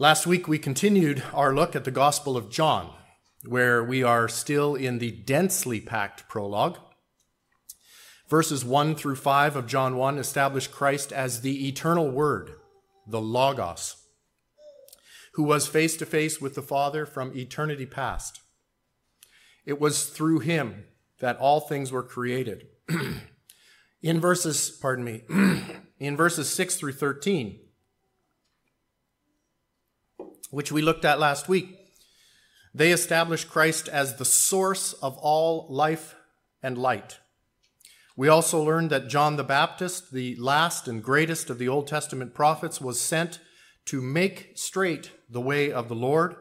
Last week we continued our look at the Gospel of John, where we are still in the densely packed prologue. Verses 1 through 5 of John 1 establish Christ as the eternal Word, the Logos, who was face to face with the Father from eternity past. It was through him that all things were created. in verses, pardon me, in verses 6 through 13, which we looked at last week, they establish Christ as the source of all life and light. We also learned that John the Baptist, the last and greatest of the Old Testament prophets, was sent to make straight the way of the Lord,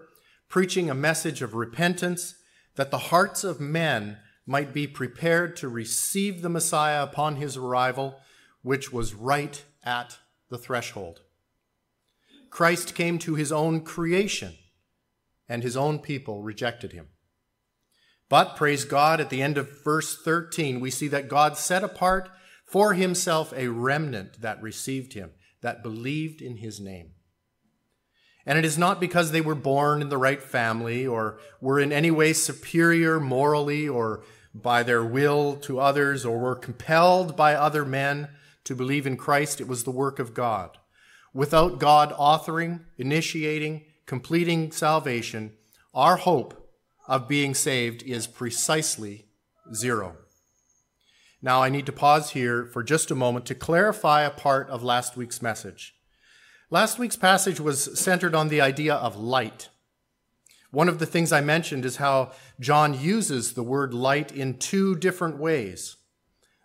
preaching a message of repentance that the hearts of men might be prepared to receive the Messiah upon his arrival, which was right at the threshold. Christ came to his own creation, and his own people rejected him. But praise God, at the end of verse 13, we see that God set apart for himself a remnant that received him, that believed in his name. And it is not because they were born in the right family or were in any way superior morally or by their will to others or were compelled by other men to believe in Christ. It was the work of God. Without God authoring, initiating, completing salvation, our hope of being saved is precisely zero. Now, I need to pause here for just a moment to clarify a part of last week's message. Last week's passage was centered on the idea of light. One of the things I mentioned is how John uses the word light in two different ways.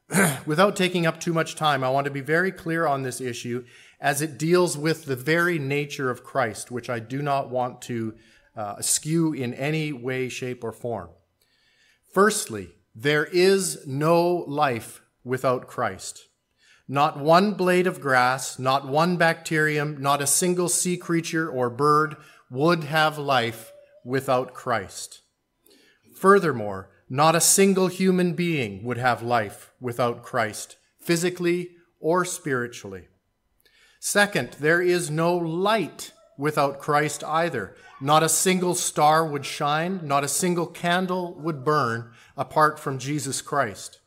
Without taking up too much time, I want to be very clear on this issue as it deals with the very nature of Christ, which I do not want to uh, askew in any way, shape, or form. Firstly, there is no life without Christ. Not one blade of grass, not one bacterium, not a single sea creature or bird would have life without Christ. Furthermore, not a single human being would have life without Christ, physically or spiritually. Second, there is no light without Christ either. Not a single star would shine, not a single candle would burn apart from Jesus Christ.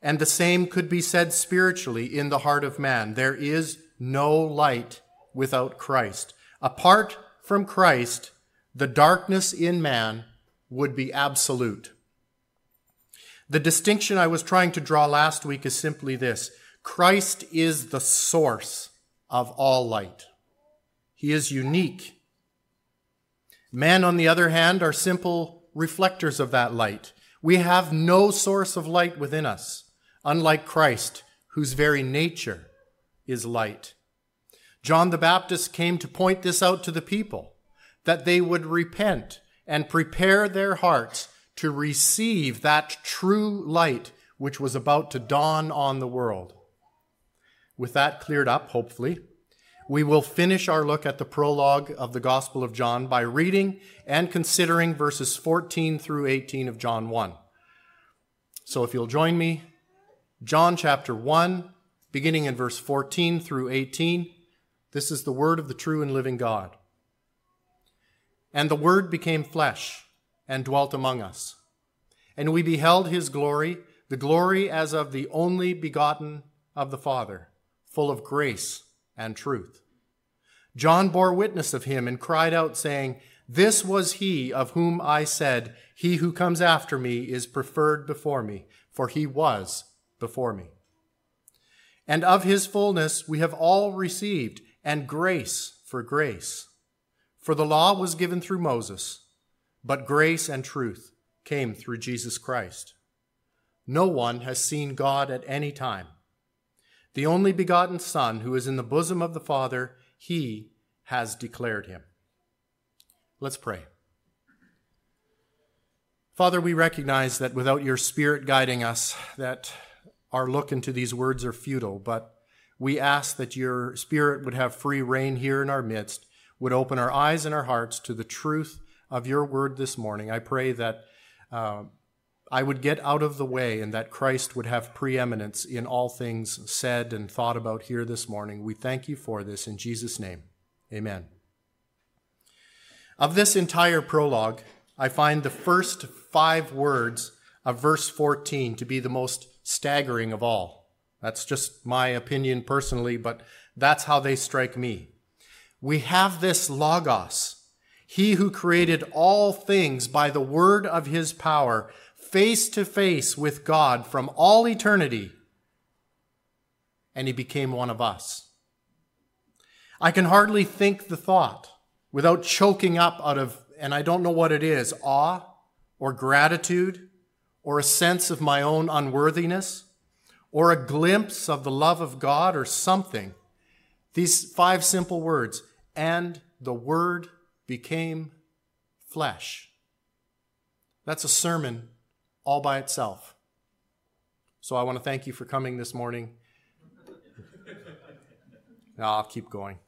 And the same could be said spiritually in the heart of man. There is no light without Christ. Apart from Christ, the darkness in man would be absolute. The distinction I was trying to draw last week is simply this Christ is the source of all light. He is unique Men, on the other hand, are simple reflectors of that light. We have no source of light within us, unlike Christ, whose very nature is light. John the Baptist came to point this out to the people, that they would repent and prepare their hearts to receive that true light which was about to dawn on the world. With that cleared up, hopefully, we will finish our look at the prologue of the Gospel of John by reading and considering verses 14 through 18 of John 1. So if you'll join me, John chapter 1, beginning in verse 14 through 18, this is the word of the true and living God. And the Word became flesh and dwelt among us. And we beheld his glory, the glory as of the only begotten of the Father, full of grace and truth. John bore witness of him and cried out, saying, This was he of whom I said, He who comes after me is preferred before me, for he was before me. And of his fullness we have all received, and grace for grace. For the law was given through Moses, but grace and truth came through Jesus Christ. No one has seen God at any time. The only begotten Son, who is in the bosom of the Father, he has declared him. Let's pray. Father, we recognize that without your Spirit guiding us, that our look into these words are futile, but we ask that your Spirit would have free reign here in our midst, would open our eyes and our hearts to the truth of your word this morning. I pray that uh, I would get out of the way and that Christ would have preeminence in all things said and thought about here this morning. We thank you for this in Jesus' name. Amen. Of this entire prologue, I find the first five words of verse 14 to be the most staggering of all. That's just my opinion personally, but that's how they strike me. We have this Logos, he who created all things by the word of his power, face to face with God from all eternity, and he became one of us. I can hardly think the thought without choking up out of, and I don't know what it is, awe or gratitude or a sense of my own unworthiness or a glimpse of the love of God or something. These five simple words, and the Word became flesh. That's a sermon all by itself. So I want to thank you for coming this morning. now I'll keep going.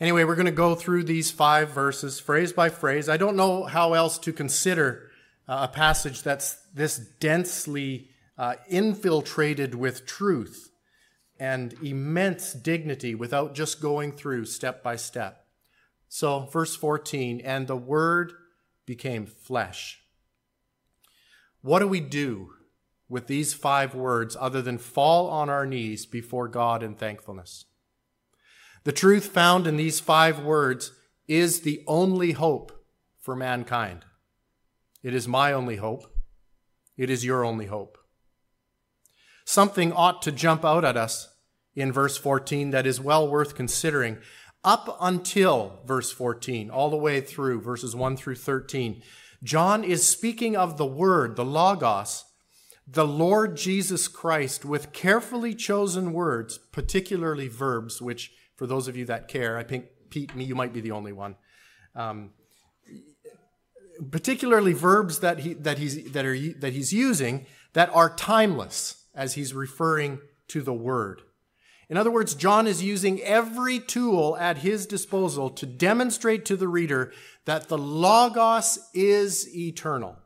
Anyway, we're going to go through these five verses, phrase by phrase. I don't know how else to consider uh, a passage that's this densely uh, infiltrated with truth and immense dignity without just going through step by step. So, verse 14, and the Word became flesh. What do we do with these five words other than fall on our knees before God in thankfulness? The truth found in these five words is the only hope for mankind. It is my only hope. It is your only hope. Something ought to jump out at us in verse 14 that is well worth considering. Up until verse 14, all the way through verses 1 through 13, John is speaking of the Word, the Logos, the Lord Jesus Christ, with carefully chosen words, particularly verbs, which for those of you that care, I think Pete, me, you might be the only one. Um, particularly verbs that he that he's that are that he's using that are timeless as he's referring to the word. In other words, John is using every tool at his disposal to demonstrate to the reader that the Logos is eternal.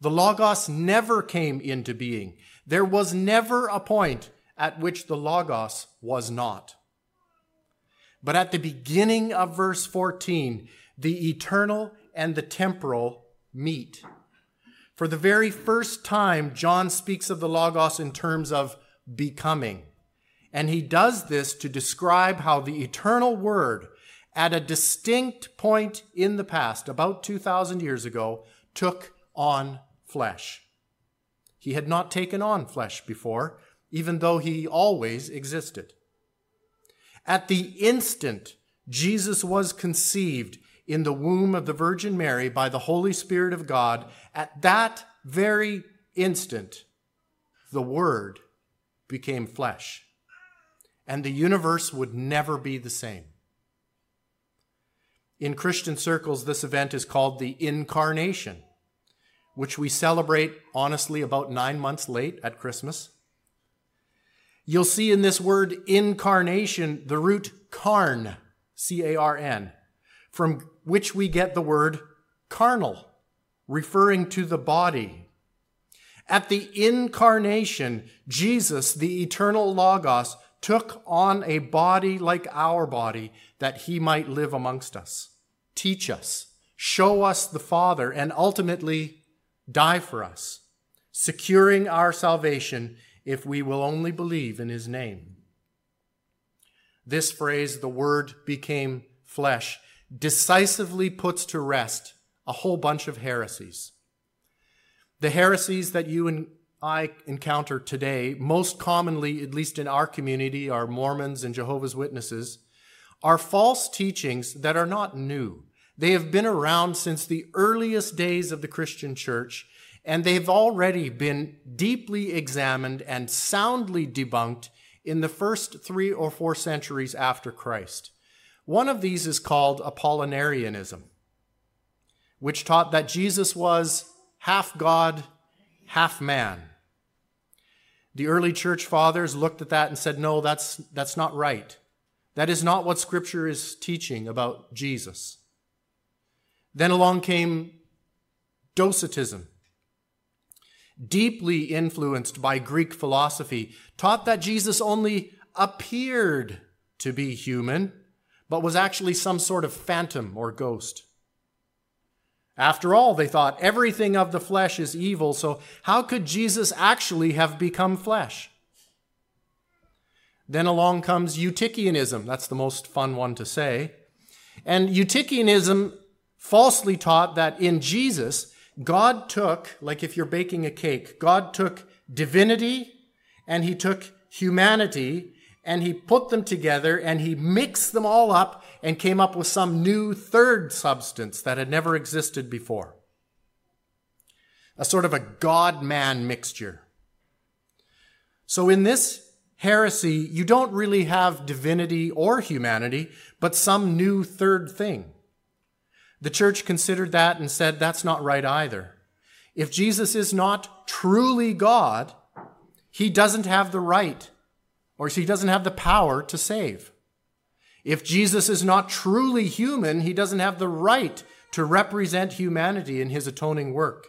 The Logos never came into being. There was never a point at which the Logos was not. But at the beginning of verse 14, the eternal and the temporal meet. For the very first time, John speaks of the Logos in terms of becoming. And he does this to describe how the eternal Word, at a distinct point in the past, about 2,000 years ago, took on flesh. He had not taken on flesh before, even though he always existed. At the instant Jesus was conceived in the womb of the Virgin Mary by the Holy Spirit of God, at that very instant, the Word became flesh. And the universe would never be the same. In Christian circles, this event is called the Incarnation, which we celebrate honestly about nine months late at Christmas. You'll see in this word incarnation the root carn, C A R N, from which we get the word carnal, referring to the body. At the incarnation, Jesus, the eternal Logos, took on a body like our body that he might live amongst us, teach us, show us the Father, and ultimately die for us, securing our salvation if we will only believe in his name. This phrase, the word became flesh, decisively puts to rest a whole bunch of heresies. The heresies that you and I encounter today, most commonly, at least in our community, are Mormons and Jehovah's Witnesses, are false teachings that are not new. They have been around since the earliest days of the Christian church and they've already been deeply examined and soundly debunked in the first three or four centuries after Christ. One of these is called Apollinarianism, which taught that Jesus was half God, half man. The early church fathers looked at that and said, no, that's, that's not right. That is not what Scripture is teaching about Jesus. Then along came Docetism, deeply influenced by Greek philosophy, taught that Jesus only appeared to be human, but was actually some sort of phantom or ghost. After all, they thought, everything of the flesh is evil, so how could Jesus actually have become flesh? Then along comes Eutychianism. That's the most fun one to say. And Eutychianism falsely taught that in Jesus, God took, like if you're baking a cake, God took divinity and he took humanity and he put them together and he mixed them all up and came up with some new third substance that had never existed before. A sort of a God man mixture. So in this heresy, you don't really have divinity or humanity, but some new third thing. The church considered that and said that's not right either. If Jesus is not truly God, he doesn't have the right or he doesn't have the power to save. If Jesus is not truly human, he doesn't have the right to represent humanity in his atoning work.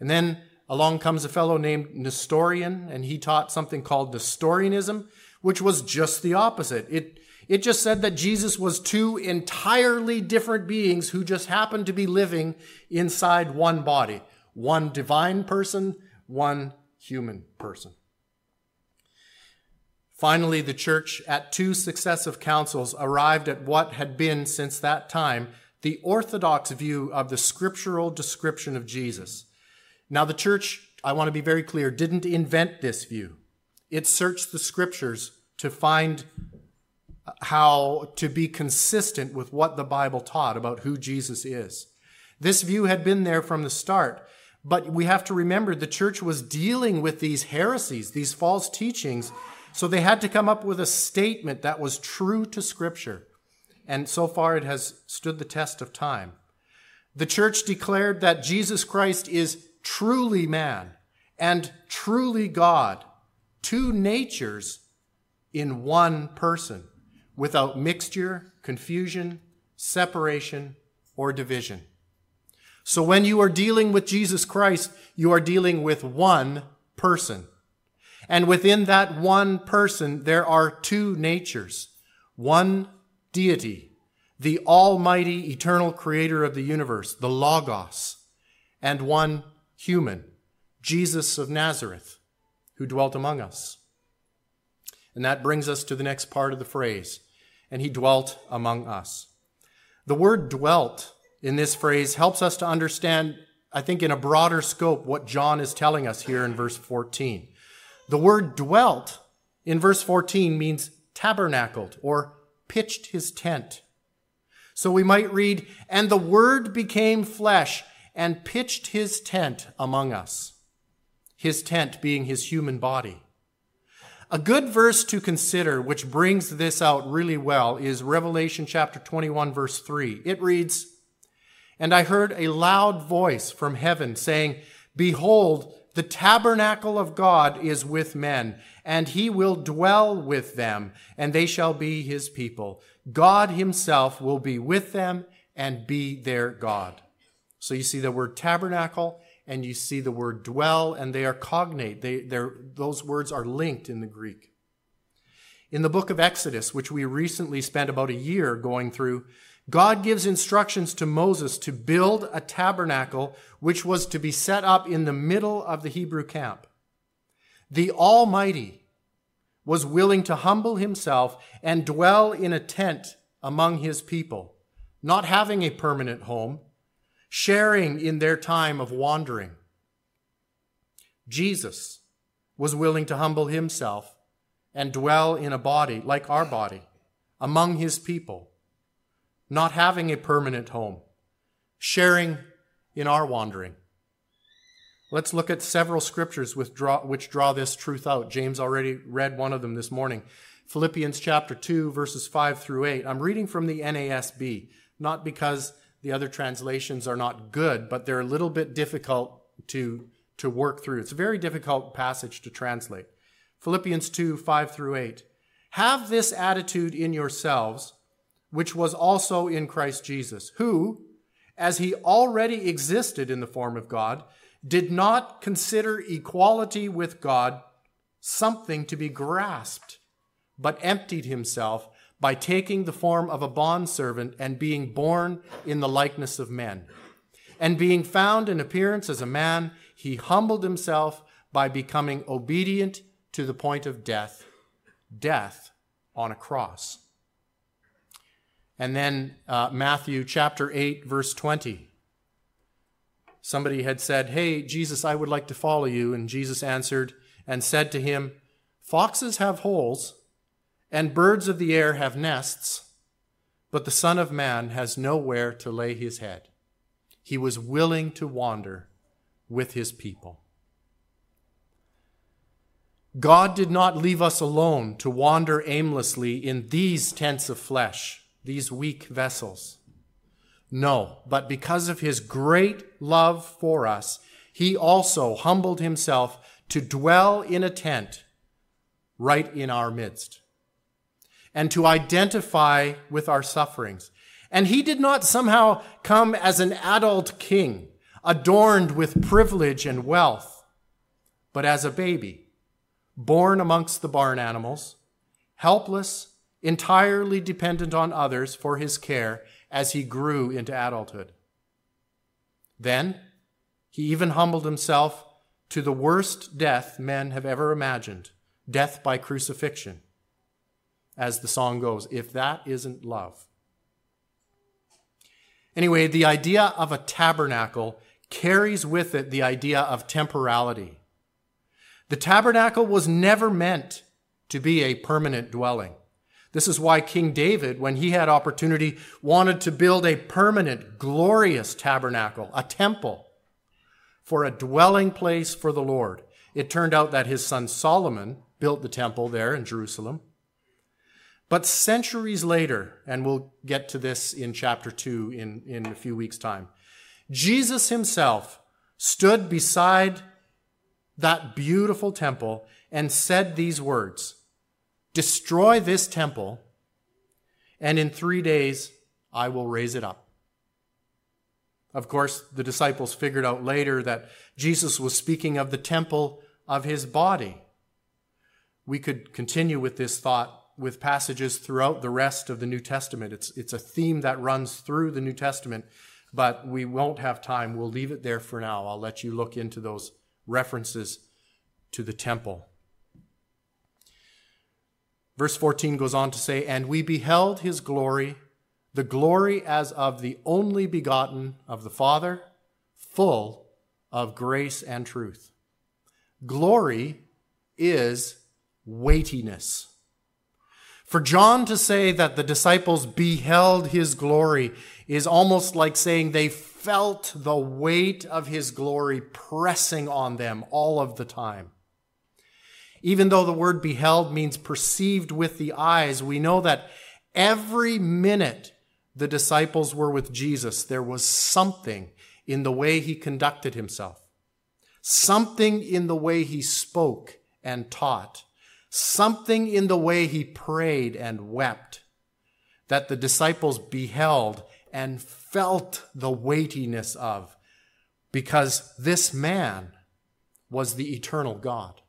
And then along comes a fellow named Nestorian, and he taught something called Nestorianism, which was just the opposite. It, it just said that Jesus was two entirely different beings who just happened to be living inside one body one divine person, one human person. Finally, the church, at two successive councils, arrived at what had been, since that time, the orthodox view of the scriptural description of Jesus. Now, the church, I want to be very clear, didn't invent this view. It searched the scriptures to find how to be consistent with what the Bible taught about who Jesus is. This view had been there from the start, but we have to remember the church was dealing with these heresies, these false teachings so they had to come up with a statement that was true to Scripture. And so far, it has stood the test of time. The church declared that Jesus Christ is truly man and truly God, two natures in one person, without mixture, confusion, separation, or division. So when you are dealing with Jesus Christ, you are dealing with one person. And within that one person, there are two natures one deity, the almighty eternal creator of the universe, the Logos, and one human, Jesus of Nazareth, who dwelt among us. And that brings us to the next part of the phrase, and he dwelt among us. The word dwelt in this phrase helps us to understand, I think, in a broader scope, what John is telling us here in verse 14. The word dwelt in verse 14 means tabernacled or pitched his tent. So we might read, and the word became flesh and pitched his tent among us. His tent being his human body. A good verse to consider, which brings this out really well, is Revelation chapter 21, verse 3. It reads, And I heard a loud voice from heaven saying, Behold, the tabernacle of God is with men, and he will dwell with them, and they shall be his people. God himself will be with them and be their God. So you see the word tabernacle and you see the word dwell, and they are cognate. They, those words are linked in the Greek. In the book of Exodus, which we recently spent about a year going through, God gives instructions to Moses to build a tabernacle which was to be set up in the middle of the Hebrew camp. The Almighty was willing to humble himself and dwell in a tent among his people, not having a permanent home, sharing in their time of wandering. Jesus was willing to humble himself and dwell in a body like our body among his people not having a permanent home, sharing in our wandering. Let's look at several scriptures which draw, which draw this truth out. James already read one of them this morning. Philippians chapter 2, verses 5 through 8. I'm reading from the NASB, not because the other translations are not good, but they're a little bit difficult to, to work through. It's a very difficult passage to translate. Philippians 2, 5 through 8. Have this attitude in yourselves which was also in Christ Jesus, who, as he already existed in the form of God, did not consider equality with God something to be grasped, but emptied himself by taking the form of a bondservant and being born in the likeness of men. And being found in appearance as a man, he humbled himself by becoming obedient to the point of death, death on a cross. And then uh, Matthew chapter 8, verse 20. Somebody had said, Hey, Jesus, I would like to follow you. And Jesus answered and said to him, Foxes have holes, and birds of the air have nests, but the Son of Man has nowhere to lay his head. He was willing to wander with his people. God did not leave us alone to wander aimlessly in these tents of flesh, these weak vessels. No, but because of his great love for us, he also humbled himself to dwell in a tent right in our midst and to identify with our sufferings. And he did not somehow come as an adult king, adorned with privilege and wealth, but as a baby, born amongst the barn animals, helpless, entirely dependent on others for his care as he grew into adulthood. Then, he even humbled himself to the worst death men have ever imagined death by crucifixion. As the song goes, if that isn't love. Anyway, the idea of a tabernacle carries with it the idea of temporality. The tabernacle was never meant to be a permanent dwelling. This is why King David, when he had opportunity, wanted to build a permanent, glorious tabernacle, a temple, for a dwelling place for the Lord. It turned out that his son Solomon built the temple there in Jerusalem. But centuries later, and we'll get to this in chapter 2 in, in a few weeks' time, Jesus himself stood beside that beautiful temple and said these words Destroy this temple, and in three days I will raise it up. Of course, the disciples figured out later that Jesus was speaking of the temple of his body. We could continue with this thought with passages throughout the rest of the New Testament. It's, it's a theme that runs through the New Testament, but we won't have time. We'll leave it there for now. I'll let you look into those references to the temple. Verse 14 goes on to say, And we beheld his glory, the glory as of the only begotten of the Father, full of grace and truth. Glory is weightiness. For John to say that the disciples beheld his glory is almost like saying they felt the weight of his glory pressing on them all of the time. Even though the word beheld means perceived with the eyes, we know that every minute the disciples were with Jesus, there was something in the way he conducted himself, something in the way he spoke and taught, something in the way he prayed and wept. That the disciples beheld and felt the weightiness of, because this man was the eternal God.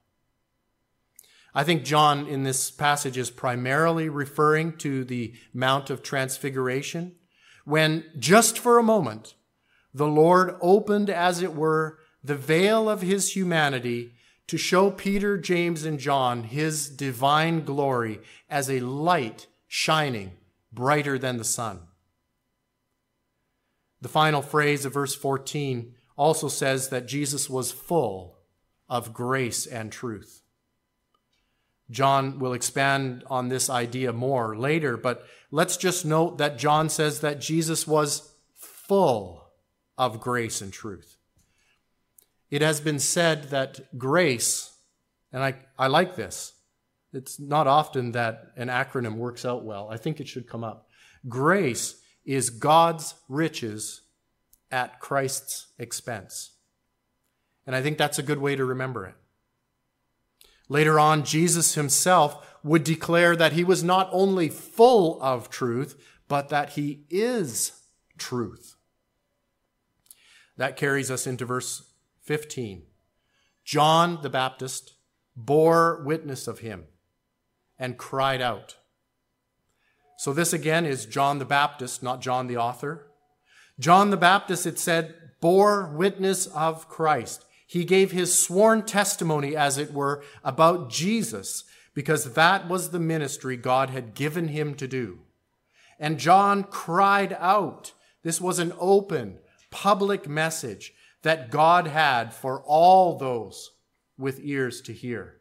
I think John in this passage is primarily referring to the Mount of Transfiguration, when just for a moment the Lord opened, as it were, the veil of his humanity to show Peter, James, and John his divine glory as a light shining brighter than the sun. The final phrase of verse 14 also says that Jesus was full of grace and truth. John will expand on this idea more later, but let's just note that John says that Jesus was full of grace and truth. It has been said that grace, and I, I like this, it's not often that an acronym works out well. I think it should come up. Grace is God's riches at Christ's expense. And I think that's a good way to remember it. Later on, Jesus himself would declare that he was not only full of truth, but that he is truth. That carries us into verse 15. John the Baptist bore witness of him and cried out. So this again is John the Baptist, not John the author. John the Baptist, it said, bore witness of Christ. He gave his sworn testimony, as it were, about Jesus, because that was the ministry God had given him to do. And John cried out. This was an open, public message that God had for all those with ears to hear.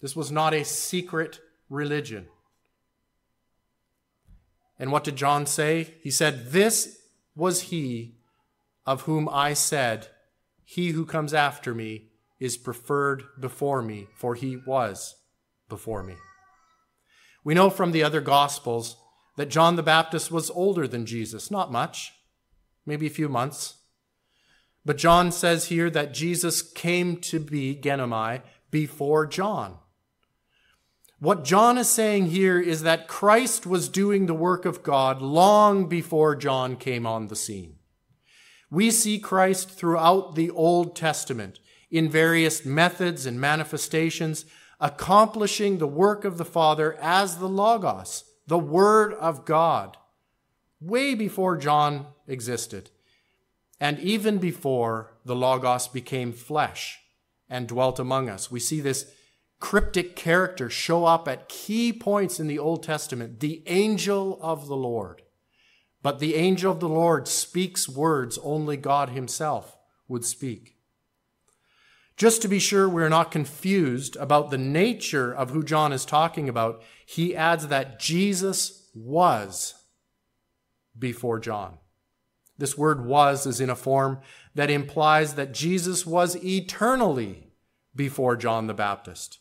This was not a secret religion. And what did John say? He said, This was he of whom I said, He who comes after me is preferred before me, for he was before me. We know from the other Gospels that John the Baptist was older than Jesus, not much, maybe a few months. But John says here that Jesus came to be ginomai before John. What John is saying here is that Christ was doing the work of God long before John came on the scene. We see Christ throughout the Old Testament in various methods and manifestations, accomplishing the work of the Father as the Logos, the Word of God, way before John existed, and even before the Logos became flesh and dwelt among us. We see this cryptic character show up at key points in the Old Testament the angel of the Lord. But the angel of the Lord speaks words only God Himself would speak. Just to be sure we're not confused about the nature of who John is talking about, he adds that Jesus was before John. This word was is in a form that implies that Jesus was eternally before John the Baptist.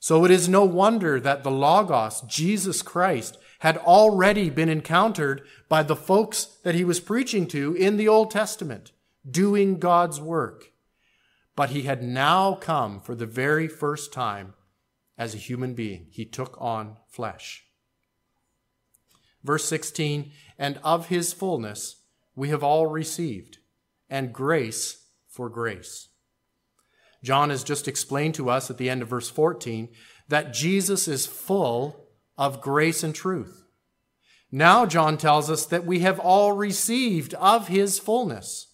So it is no wonder that the Logos, Jesus Christ, had already been encountered by the folks that he was preaching to in the Old Testament, doing God's work. But he had now come for the very first time as a human being. He took on flesh. Verse 16, and of his fullness we have all received, and grace for grace. John has just explained to us at the end of verse 14 that Jesus is full of grace and truth. Now, John tells us that we have all received of his fullness.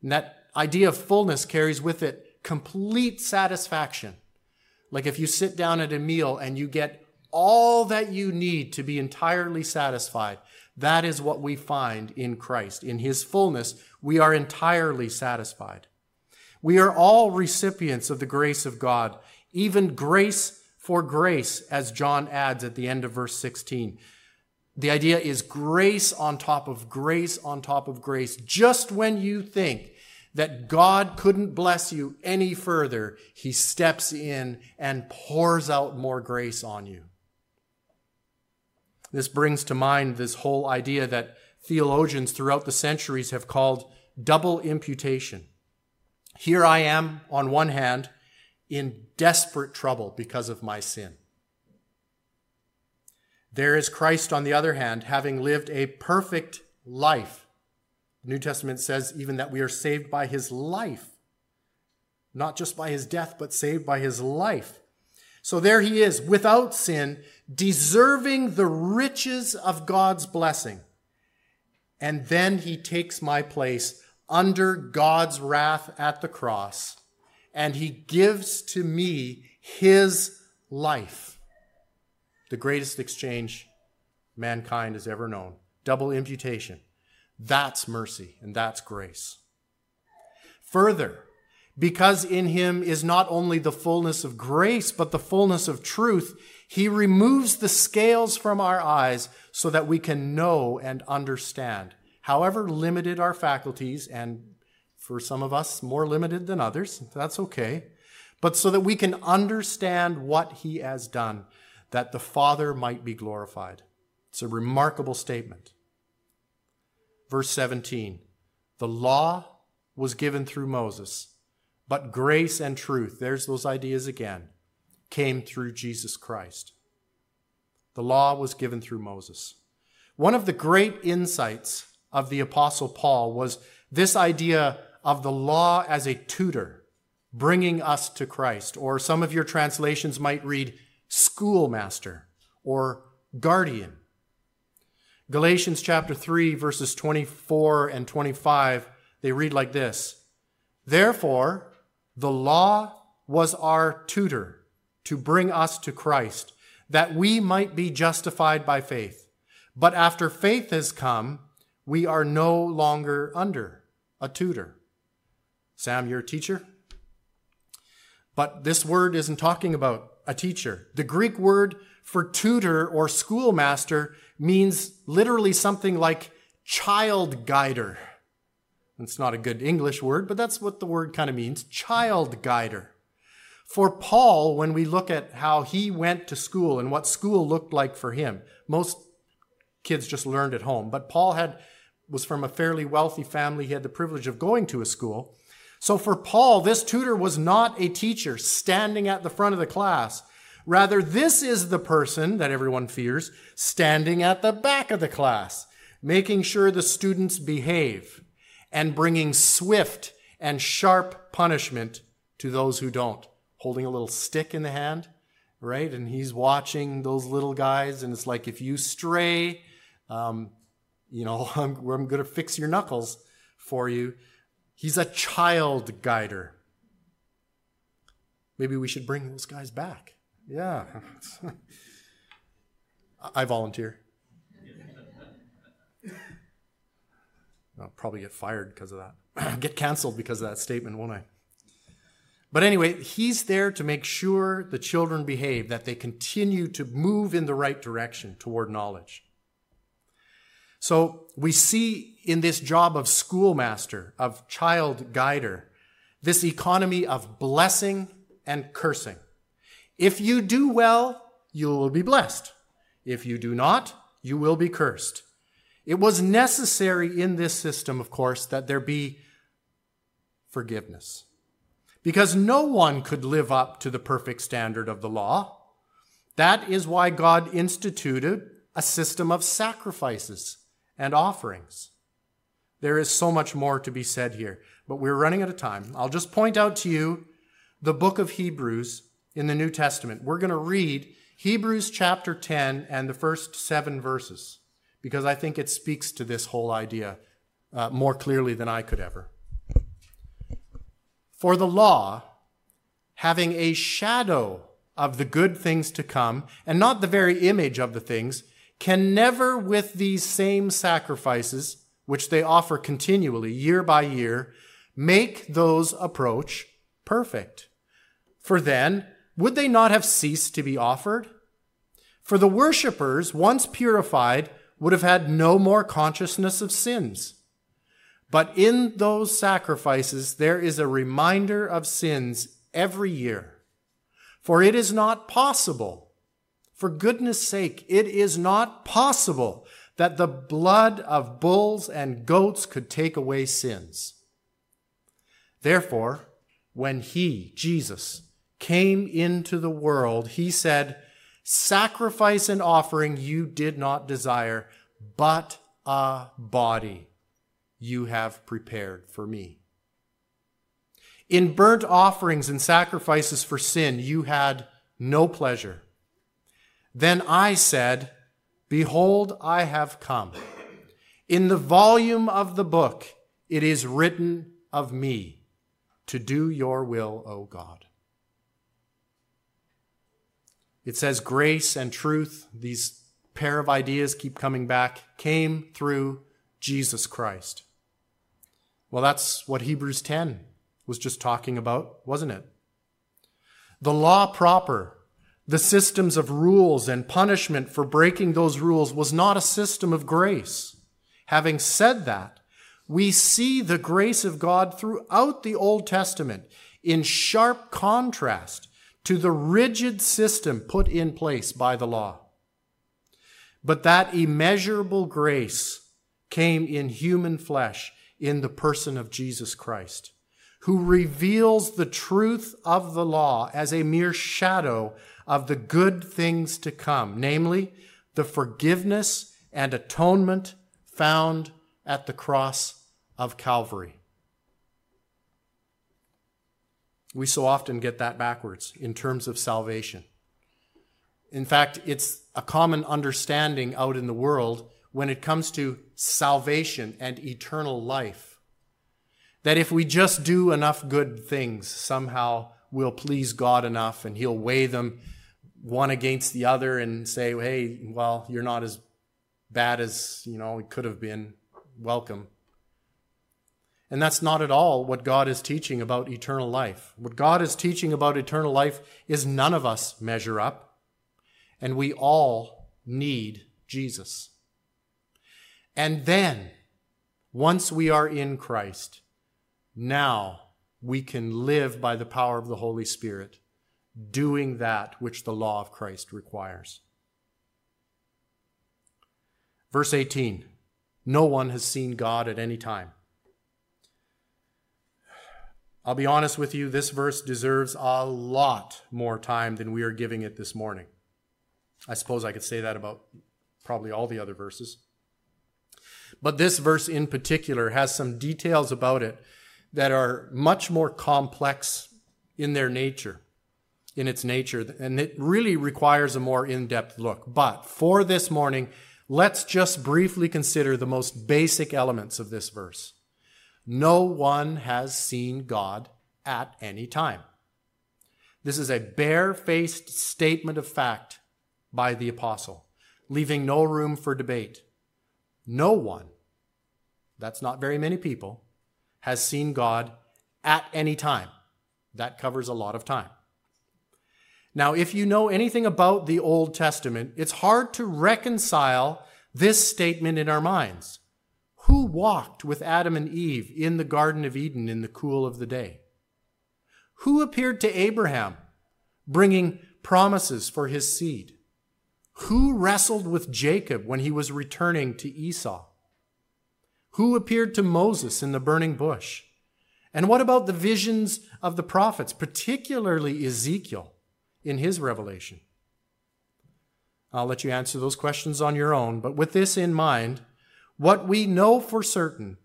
And that idea of fullness carries with it complete satisfaction. Like if you sit down at a meal and you get all that you need to be entirely satisfied, that is what we find in Christ. In his fullness, we are entirely satisfied. We are all recipients of the grace of God, even grace for grace, as John adds at the end of verse 16. The idea is grace on top of grace on top of grace. Just when you think that God couldn't bless you any further, he steps in and pours out more grace on you. This brings to mind this whole idea that theologians throughout the centuries have called double imputation. Here I am, on one hand, in desperate trouble because of my sin. There is Christ, on the other hand, having lived a perfect life. The New Testament says even that we are saved by his life, not just by his death, but saved by his life. So there he is, without sin, deserving the riches of God's blessing. And then he takes my place under God's wrath at the cross, and he gives to me his life. The greatest exchange mankind has ever known. Double imputation. That's mercy and that's grace. Further, because in him is not only the fullness of grace, but the fullness of truth, he removes the scales from our eyes so that we can know and understand however limited our faculties, and for some of us more limited than others, that's okay, but so that we can understand what he has done, that the Father might be glorified. It's a remarkable statement. Verse 17 The law was given through Moses, but grace and truth, there's those ideas again, came through Jesus Christ. The law was given through Moses. One of the great insights of the Apostle Paul was this idea of the law as a tutor, bringing us to Christ. Or some of your translations might read schoolmaster or guardian Galatians chapter 3, verses 24 and 25, they read like this Therefore, the law was our tutor to bring us to Christ, that we might be justified by faith. But after faith has come, we are no longer under a tutor. Sam, you're a teacher? But this word isn't talking about a teacher. The Greek word for tutor or schoolmaster means literally something like child guider. It's not a good English word, but that's what the word kind of means child guider. For Paul, when we look at how he went to school and what school looked like for him, most kids just learned at home. But Paul had was from a fairly wealthy family. He had the privilege of going to a school. So for Paul, this tutor was not a teacher standing at the front of the class. Rather, this is the person that everyone fears standing at the back of the class, making sure the students behave and bringing swift and sharp punishment to those who don't. Holding a little stick in the hand, right? And he's watching those little guys, and it's like if you stray, um, you know, I'm, I'm going to fix your knuckles for you. He's a child guider. Maybe we should bring those guys back. Yeah. I volunteer. I'll probably get fired because of that. get canceled because of that statement, won't I? But anyway, he's there to make sure the children behave, that they continue to move in the right direction toward knowledge. So we see in this job of schoolmaster, of child guider, this economy of blessing and cursing. If you do well, you will be blessed. If you do not, you will be cursed. It was necessary in this system, of course, that there be forgiveness. Because no one could live up to the perfect standard of the law. That is why God instituted a system of sacrifices and offerings. There is so much more to be said here, but we're running out of time. I'll just point out to you the book of Hebrews in the New Testament. We're going to read Hebrews chapter 10 and the first seven verses because I think it speaks to this whole idea uh, more clearly than I could ever. For the law, having a shadow of the good things to come, and not the very image of the things, can never, with these same sacrifices, which they offer continually, year by year, make those approach perfect. For then, would they not have ceased to be offered? For the worshippers, once purified, would have had no more consciousness of sins. But in those sacrifices, there is a reminder of sins every year. For it is not possible for goodness sake, it is not possible that the blood of bulls and goats could take away sins. Therefore, when he, Jesus, came into the world, he said, Sacrifice and offering you did not desire, but a body you have prepared for me. In burnt offerings and sacrifices for sin, you had no pleasure. Then I said, Behold, I have come. In the volume of the book, it is written of me to do your will, O God. It says grace and truth, these pair of ideas keep coming back, came through Jesus Christ. Well, that's what Hebrews 10 was just talking about, wasn't it? The law proper the systems of rules and punishment for breaking those rules was not a system of grace. Having said that, we see the grace of God throughout the Old Testament in sharp contrast to the rigid system put in place by the law. But that immeasurable grace came in human flesh in the person of Jesus Christ, who reveals the truth of the law as a mere shadow of the good things to come, namely the forgiveness and atonement found at the cross of Calvary. We so often get that backwards in terms of salvation. In fact, it's a common understanding out in the world when it comes to salvation and eternal life. That if we just do enough good things, somehow we'll please God enough and He'll weigh them one against the other and say, hey, well, you're not as bad as, you know, it could have been. Welcome. And that's not at all what God is teaching about eternal life. What God is teaching about eternal life is none of us measure up, and we all need Jesus. And then, once we are in Christ, now we can live by the power of the Holy Spirit, doing that which the law of Christ requires. Verse 18 No one has seen God at any time. I'll be honest with you, this verse deserves a lot more time than we are giving it this morning. I suppose I could say that about probably all the other verses. But this verse in particular has some details about it that are much more complex in their nature, in its nature, and it really requires a more in depth look. But for this morning, let's just briefly consider the most basic elements of this verse. No one has seen God at any time. This is a bare-faced statement of fact by the apostle, leaving no room for debate. No one, that's not very many people, has seen God at any time. That covers a lot of time. Now, if you know anything about the Old Testament, it's hard to reconcile this statement in our minds. Who walked with Adam and Eve in the Garden of Eden in the cool of the day? Who appeared to Abraham, bringing promises for his seed? Who wrestled with Jacob when he was returning to Esau? Who appeared to Moses in the burning bush? And what about the visions of the prophets, particularly Ezekiel in his revelation? I'll let you answer those questions on your own, but with this in mind, what we know for certain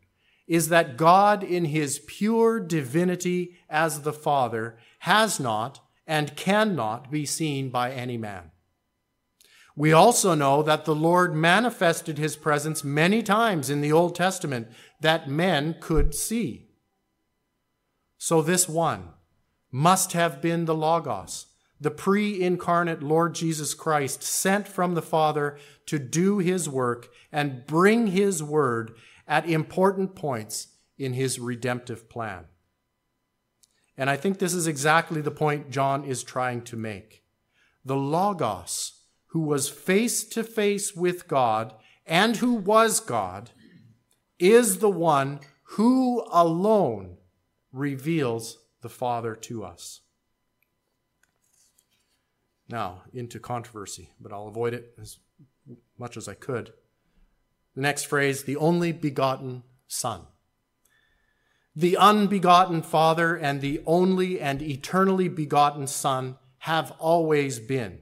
is that God, in his pure divinity as the Father, has not and cannot be seen by any man. We also know that the Lord manifested his presence many times in the Old Testament that men could see. So this one must have been the Logos, the pre incarnate Lord Jesus Christ, sent from the Father to do his work and bring his word at important points in his redemptive plan. And I think this is exactly the point John is trying to make. The Logos who was face to face with God and who was God, is the one who alone reveals the Father to us. Now, into controversy, but I'll avoid it as much as I could. The next phrase, the only begotten Son. The unbegotten Father and the only and eternally begotten Son have always been.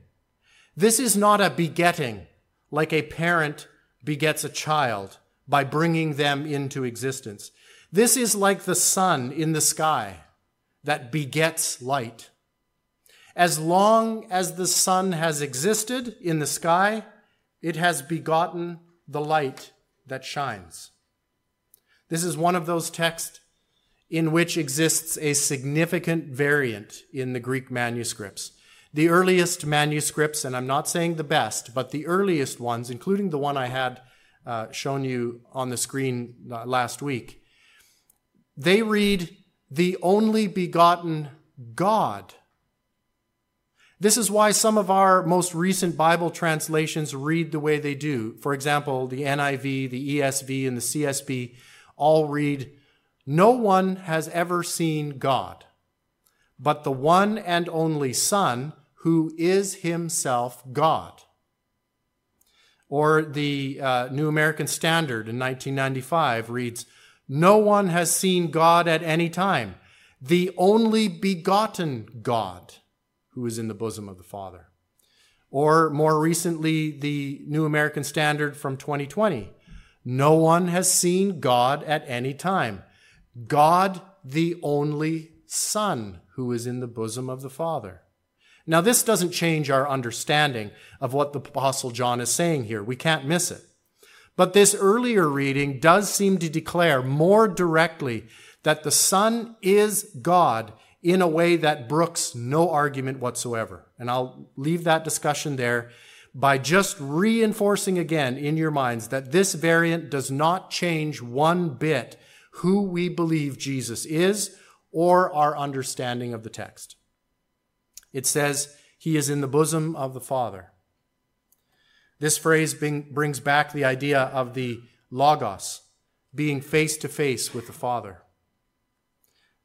This is not a begetting like a parent begets a child by bringing them into existence. This is like the sun in the sky that begets light. As long as the sun has existed in the sky, it has begotten the light that shines. This is one of those texts in which exists a significant variant in the Greek manuscripts. The earliest manuscripts, and I'm not saying the best, but the earliest ones, including the one I had uh, shown you on the screen uh, last week, they read, the only begotten God. This is why some of our most recent Bible translations read the way they do. For example, the NIV, the ESV, and the CSB all read, No one has ever seen God, but the one and only Son who is himself God. Or the uh, New American Standard in 1995 reads, No one has seen God at any time, the only begotten God who is in the bosom of the Father. Or more recently, the New American Standard from 2020, No one has seen God at any time, God the only Son who is in the bosom of the Father. Now, this doesn't change our understanding of what the Apostle John is saying here. We can't miss it. But this earlier reading does seem to declare more directly that the Son is God in a way that brooks no argument whatsoever. And I'll leave that discussion there by just reinforcing again in your minds that this variant does not change one bit who we believe Jesus is or our understanding of the text. It says, He is in the bosom of the Father. This phrase brings back the idea of the Logos, being face to face with the Father.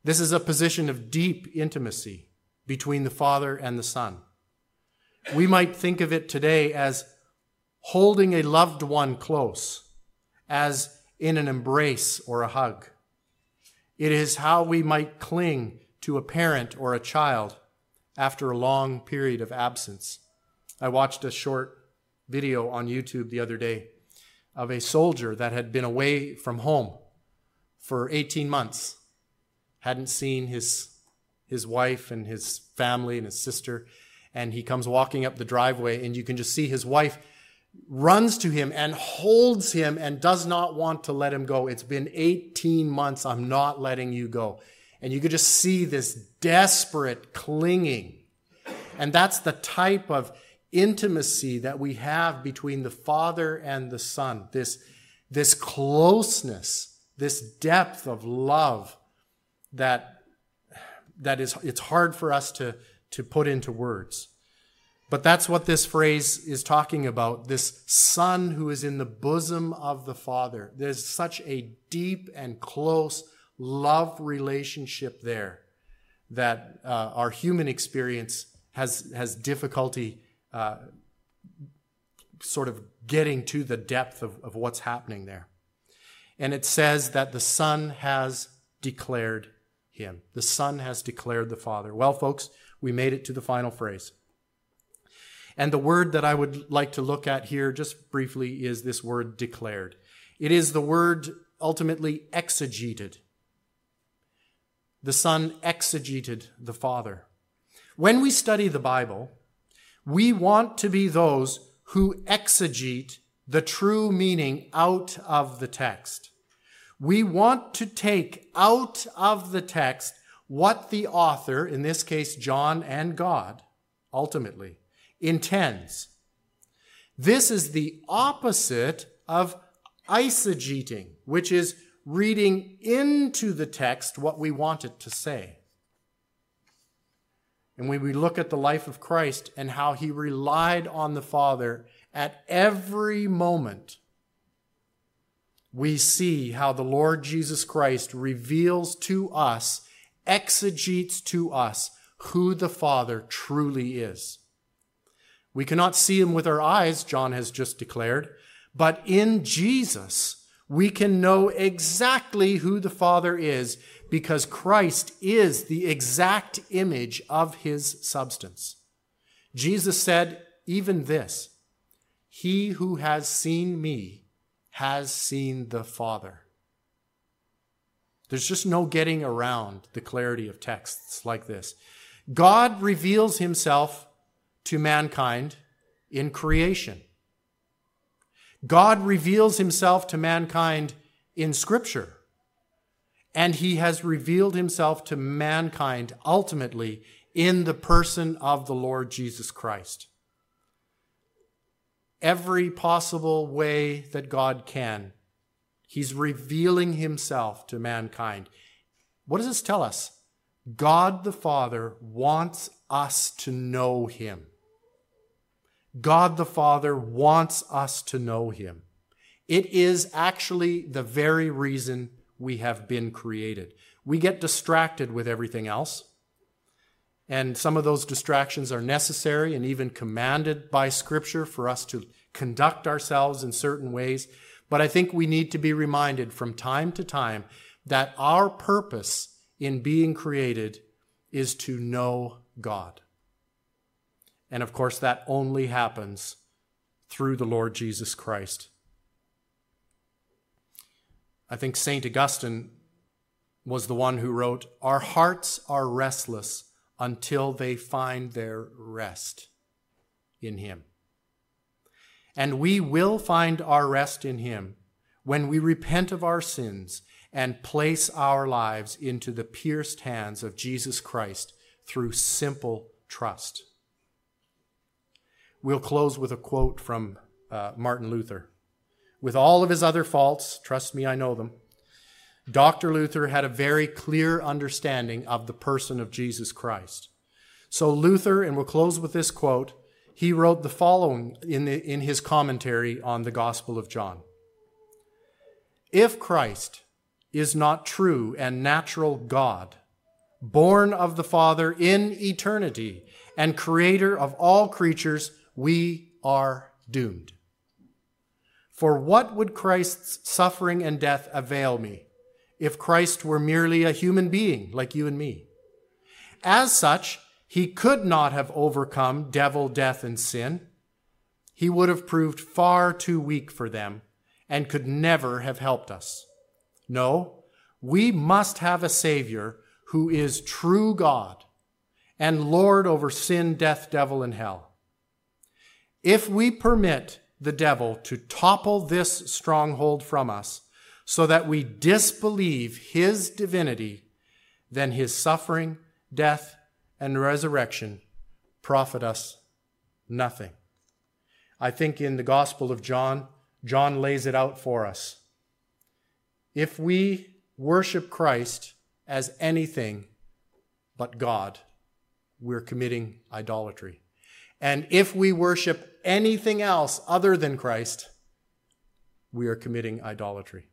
This is a position of deep intimacy between the Father and the Son. We might think of it today as holding a loved one close, as in an embrace or a hug. It is how we might cling to a parent or a child after a long period of absence. I watched a short video on YouTube the other day of a soldier that had been away from home for 18 months, hadn't seen his, his wife and his family and his sister, and he comes walking up the driveway, and you can just see his wife runs to him and holds him and does not want to let him go. It's been 18 months. I'm not letting you go. And you could just see this desperate clinging. And that's the type of intimacy that we have between the Father and the Son. This, this closeness, this depth of love that, that is, it's hard for us to, to put into words. But that's what this phrase is talking about this Son who is in the bosom of the Father. There's such a deep and close love relationship there that uh, our human experience has, has difficulty uh, sort of getting to the depth of, of what's happening there. And it says that the Son has declared him. The Son has declared the Father. Well, folks, we made it to the final phrase. And the word that I would like to look at here just briefly is this word declared. It is the word ultimately exegeted. The Son exegeted the Father. When we study the Bible, we want to be those who exegete the true meaning out of the text. We want to take out of the text what the author, in this case John and God, ultimately, intends. This is the opposite of eisegeting, which is reading into the text what we want it to say. And when we look at the life of Christ and how he relied on the Father at every moment, we see how the Lord Jesus Christ reveals to us, exegetes to us, who the Father truly is. We cannot see him with our eyes, John has just declared, but in Jesus, we can know exactly who the Father is because Christ is the exact image of his substance. Jesus said, even this, he who has seen me has seen the Father. There's just no getting around the clarity of texts like this. God reveals himself to mankind in creation. God reveals himself to mankind in Scripture. And he has revealed himself to mankind ultimately in the person of the Lord Jesus Christ. Every possible way that God can, he's revealing himself to mankind. What does this tell us? God the Father wants us to know him. God the Father wants us to know him. It is actually the very reason we have been created. We get distracted with everything else. And some of those distractions are necessary and even commanded by Scripture for us to conduct ourselves in certain ways. But I think we need to be reminded from time to time that our purpose in being created is to know God. And of course, that only happens through the Lord Jesus Christ. I think St. Augustine was the one who wrote, Our hearts are restless until they find their rest in Him. and we will find our rest in Him when we repent of our sins and place our lives into the pierced hands of Jesus Christ through simple trust. We'll close with a quote from uh, Martin Luther. With all of his other faults, trust me, I know them, Dr. Luther had a very clear understanding of the person of Jesus Christ. So Luther, and we'll close with this quote, he wrote the following in, the, in his commentary on the Gospel of John. If Christ is not true and natural God, born of the Father in eternity and creator of all creatures, we are doomed. For what would Christ's suffering and death avail me if Christ were merely a human being like you and me? As such, he could not have overcome devil, death, and sin. He would have proved far too weak for them and could never have helped us. No, we must have a Savior who is true God and Lord over sin, death, devil, and hell. If we permit the devil to topple this stronghold from us so that we disbelieve his divinity, then his suffering, death, and resurrection profit us nothing. I think in the Gospel of John, John lays it out for us. If we worship Christ as anything but God, we're committing idolatry. And if we worship anything else other than Christ, we are committing idolatry.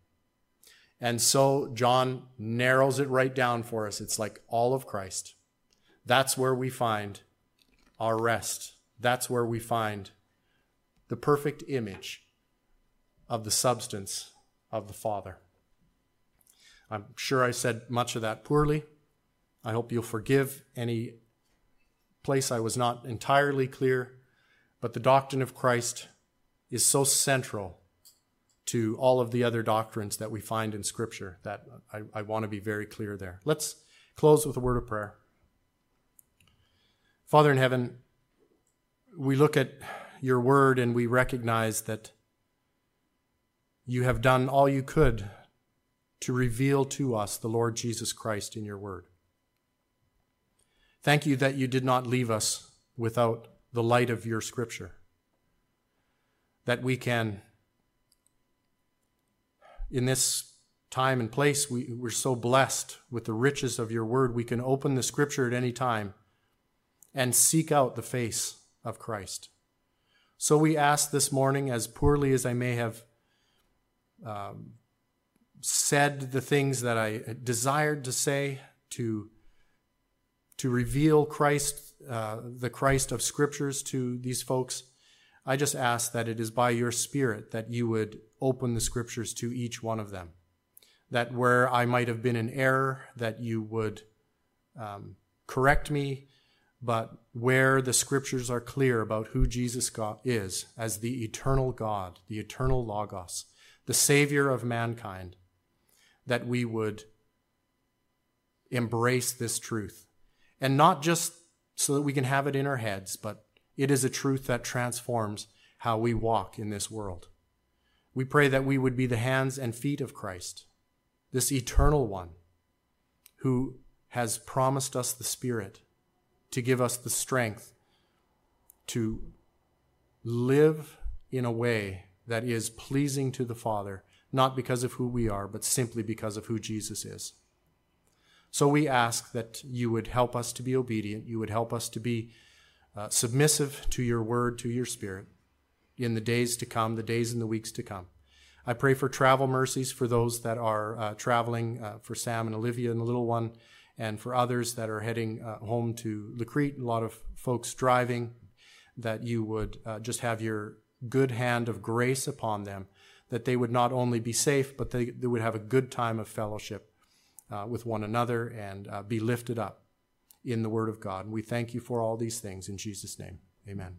And so John narrows it right down for us. It's like all of Christ. That's where we find our rest. That's where we find the perfect image of the substance of the Father. I'm sure I said much of that poorly. I hope you'll forgive any place I was not entirely clear, but the doctrine of Christ is so central to all of the other doctrines that we find in Scripture that I, I want to be very clear there. Let's close with a word of prayer. Father in heaven, we look at your word and we recognize that you have done all you could to reveal to us the Lord Jesus Christ in your word. Thank you that you did not leave us without the light of your scripture, that we can, in this time and place, we, we're so blessed with the riches of your word. We can open the scripture at any time and seek out the face of Christ. So we ask this morning, as poorly as I may have um, said the things that I desired to say to, to reveal Christ, uh, the Christ of Scriptures to these folks. I just ask that it is by your Spirit that you would open the Scriptures to each one of them. That where I might have been in error, that you would um, correct me, but where the Scriptures are clear about who Jesus God is as the eternal God, the eternal Logos, the Savior of mankind, that we would embrace this truth. And not just so that we can have it in our heads, but it is a truth that transforms how we walk in this world. We pray that we would be the hands and feet of Christ, this eternal one who has promised us the Spirit to give us the strength to live in a way that is pleasing to the Father not because of who we are, but simply because of who Jesus is. So we ask that you would help us to be obedient, you would help us to be uh, submissive to your word, to your spirit in the days to come, the days and the weeks to come. I pray for travel mercies for those that are uh, traveling, uh, for Sam and Olivia and the little one, and for others that are heading uh, home to La Crete, a lot of folks driving, that you would uh, just have your good hand of grace upon them that they would not only be safe, but they, they would have a good time of fellowship uh, with one another and be lifted up in the Word of God. And we thank you for all these things in Jesus' name. Amen.